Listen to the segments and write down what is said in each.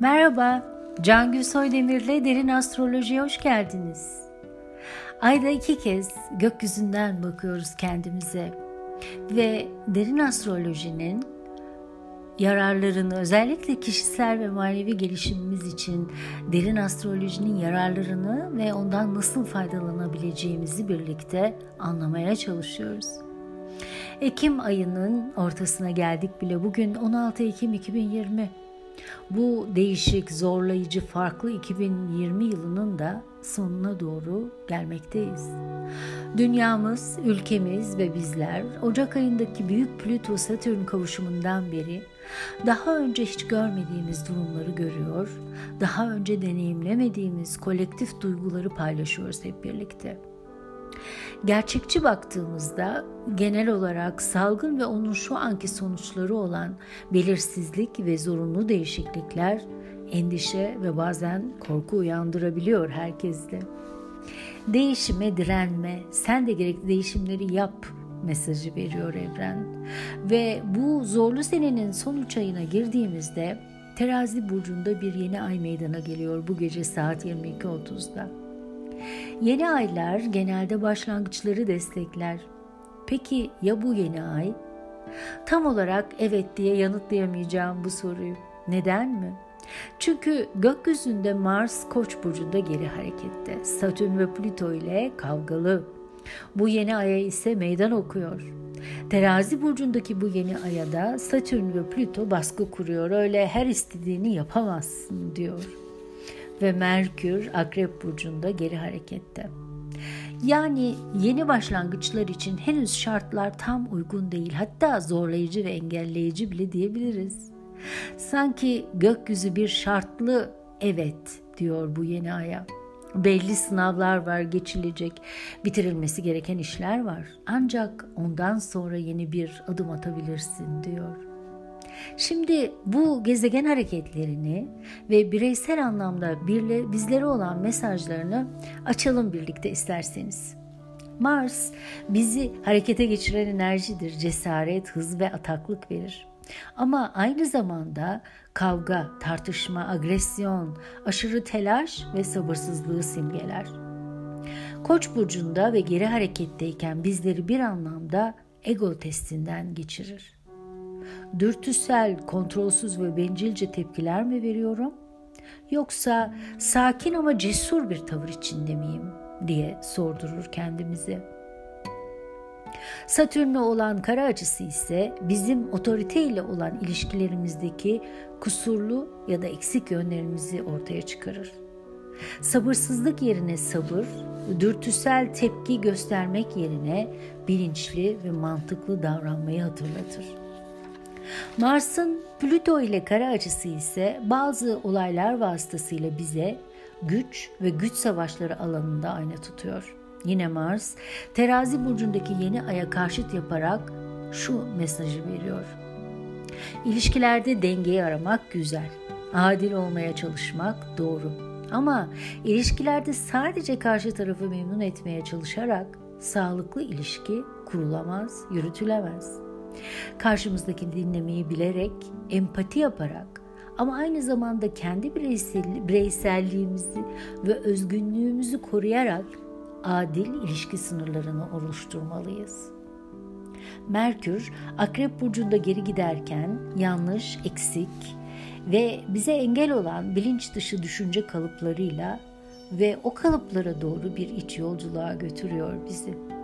Merhaba, Can Gülsoy Demir'le Derin Astroloji'ye hoş geldiniz. Ayda iki kez gökyüzünden bakıyoruz kendimize ve derin astrolojinin yararlarını özellikle kişisel ve manevi gelişimimiz için derin astrolojinin yararlarını ve ondan nasıl faydalanabileceğimizi birlikte anlamaya çalışıyoruz. Ekim ayının ortasına geldik bile. Bugün 16 Ekim 2020. Bu değişik, zorlayıcı, farklı 2020 yılının da sonuna doğru gelmekteyiz. Dünyamız, ülkemiz ve bizler Ocak ayındaki büyük Plüto-Satürn kavuşumundan beri daha önce hiç görmediğimiz durumları görüyor, daha önce deneyimlemediğimiz kolektif duyguları paylaşıyoruz hep birlikte. Gerçekçi baktığımızda genel olarak salgın ve onun şu anki sonuçları olan belirsizlik ve zorunlu değişiklikler endişe ve bazen korku uyandırabiliyor herkeste. Değişime direnme, sen de gerekli değişimleri yap mesajı veriyor evren. Ve bu zorlu senenin son üç ayına girdiğimizde Terazi burcunda bir yeni ay meydana geliyor bu gece saat 22.30'da. Yeni aylar genelde başlangıçları destekler. Peki ya bu yeni ay? Tam olarak evet diye yanıtlayamayacağım bu soruyu. Neden mi? Çünkü gökyüzünde Mars Koç burcunda geri harekette. Satürn ve Plüto ile kavgalı. Bu yeni aya ise meydan okuyor. Terazi burcundaki bu yeni aya da Satürn ve Plüto baskı kuruyor. Öyle her istediğini yapamazsın diyor. Ve Merkür Akrep burcunda geri harekette. Yani yeni başlangıçlar için henüz şartlar tam uygun değil. Hatta zorlayıcı ve engelleyici bile diyebiliriz. Sanki gökyüzü bir şartlı evet diyor bu yeni aya. Belli sınavlar var geçilecek, bitirilmesi gereken işler var. Ancak ondan sonra yeni bir adım atabilirsin diyor. Şimdi bu gezegen hareketlerini ve bireysel anlamda birle, bizlere olan mesajlarını açalım birlikte isterseniz. Mars bizi harekete geçiren enerjidir. Cesaret, hız ve ataklık verir. Ama aynı zamanda kavga, tartışma, agresyon, aşırı telaş ve sabırsızlığı simgeler. Koç burcunda ve geri hareketteyken bizleri bir anlamda ego testinden geçirir. Dürtüsel, kontrolsüz ve bencilce tepkiler mi veriyorum? Yoksa sakin ama cesur bir tavır içinde miyim diye sordurur kendimizi. Satürn'le olan kara açısı ise bizim otorite ile olan ilişkilerimizdeki kusurlu ya da eksik yönlerimizi ortaya çıkarır. Sabırsızlık yerine sabır, dürtüsel tepki göstermek yerine bilinçli ve mantıklı davranmayı hatırlatır. Mars'ın Plüto ile kara açısı ise bazı olaylar vasıtasıyla bize güç ve güç savaşları alanında ayna tutuyor. Yine Mars terazi burcundaki yeni aya karşıt yaparak şu mesajı veriyor. İlişkilerde dengeyi aramak güzel. Adil olmaya çalışmak doğru. Ama ilişkilerde sadece karşı tarafı memnun etmeye çalışarak sağlıklı ilişki kurulamaz, yürütülemez. Karşımızdaki dinlemeyi bilerek, empati yaparak ama aynı zamanda kendi bireysel, bireyselliğimizi ve özgünlüğümüzü koruyarak adil ilişki sınırlarını oluşturmalıyız. Merkür Akrep burcunda geri giderken yanlış, eksik ve bize engel olan bilinç dışı düşünce kalıplarıyla ve o kalıplara doğru bir iç yolculuğa götürüyor bizi.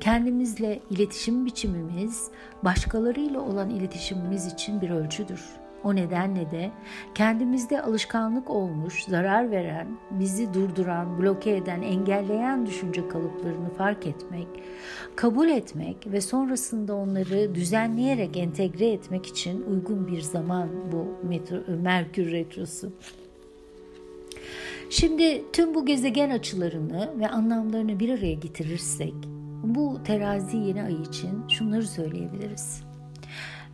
Kendimizle iletişim biçimimiz başkalarıyla olan iletişimimiz için bir ölçüdür. O nedenle de kendimizde alışkanlık olmuş, zarar veren, bizi durduran, bloke eden, engelleyen düşünce kalıplarını fark etmek, kabul etmek ve sonrasında onları düzenleyerek entegre etmek için uygun bir zaman bu Merkür Retrosu. Şimdi tüm bu gezegen açılarını ve anlamlarını bir araya getirirsek bu terazi yeni ay için şunları söyleyebiliriz.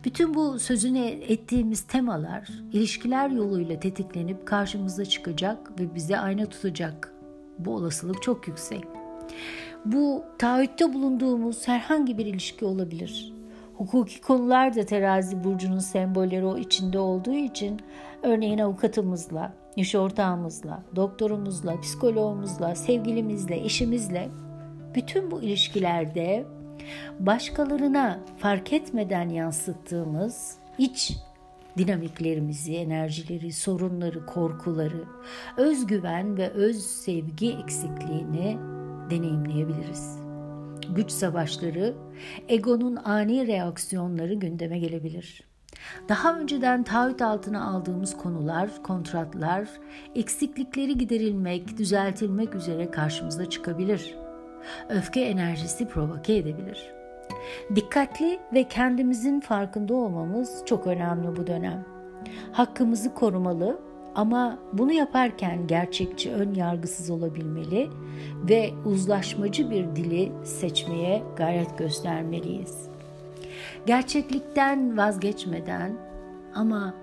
Bütün bu sözünü ettiğimiz temalar ilişkiler yoluyla tetiklenip karşımıza çıkacak ve bize ayna tutacak. Bu olasılık çok yüksek. Bu taahhütte bulunduğumuz herhangi bir ilişki olabilir. Hukuki konular da terazi burcunun sembolleri o içinde olduğu için örneğin avukatımızla, iş ortağımızla, doktorumuzla, psikologumuzla, sevgilimizle, eşimizle bütün bu ilişkilerde başkalarına fark etmeden yansıttığımız iç dinamiklerimizi, enerjileri, sorunları, korkuları, özgüven ve öz sevgi eksikliğini deneyimleyebiliriz. Güç savaşları, egonun ani reaksiyonları gündeme gelebilir. Daha önceden taahhüt altına aldığımız konular, kontratlar, eksiklikleri giderilmek, düzeltilmek üzere karşımıza çıkabilir. Öfke enerjisi provoke edebilir. Dikkatli ve kendimizin farkında olmamız çok önemli bu dönem. Hakkımızı korumalı ama bunu yaparken gerçekçi, ön yargısız olabilmeli ve uzlaşmacı bir dili seçmeye gayret göstermeliyiz. Gerçeklikten vazgeçmeden ama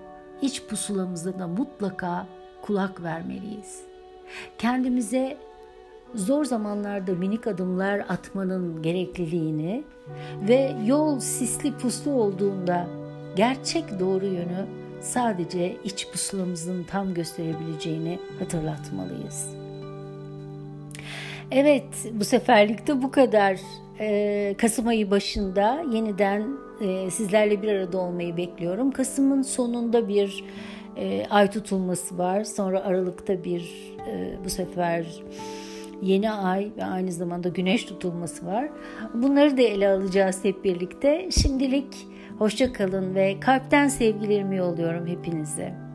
iç pusulamıza da mutlaka kulak vermeliyiz. Kendimize zor zamanlarda minik adımlar atmanın gerekliliğini ve yol sisli puslu olduğunda gerçek doğru yönü sadece iç pusulamızın tam gösterebileceğini hatırlatmalıyız. Evet, bu seferlikte bu kadar. Ee, Kasım ayı başında yeniden e, sizlerle bir arada olmayı bekliyorum. Kasım'ın sonunda bir e, ay tutulması var. Sonra Aralık'ta bir e, bu sefer yeni ay ve aynı zamanda güneş tutulması var. Bunları da ele alacağız hep birlikte. Şimdilik hoşça kalın ve kalpten sevgilerimi yolluyorum hepinize.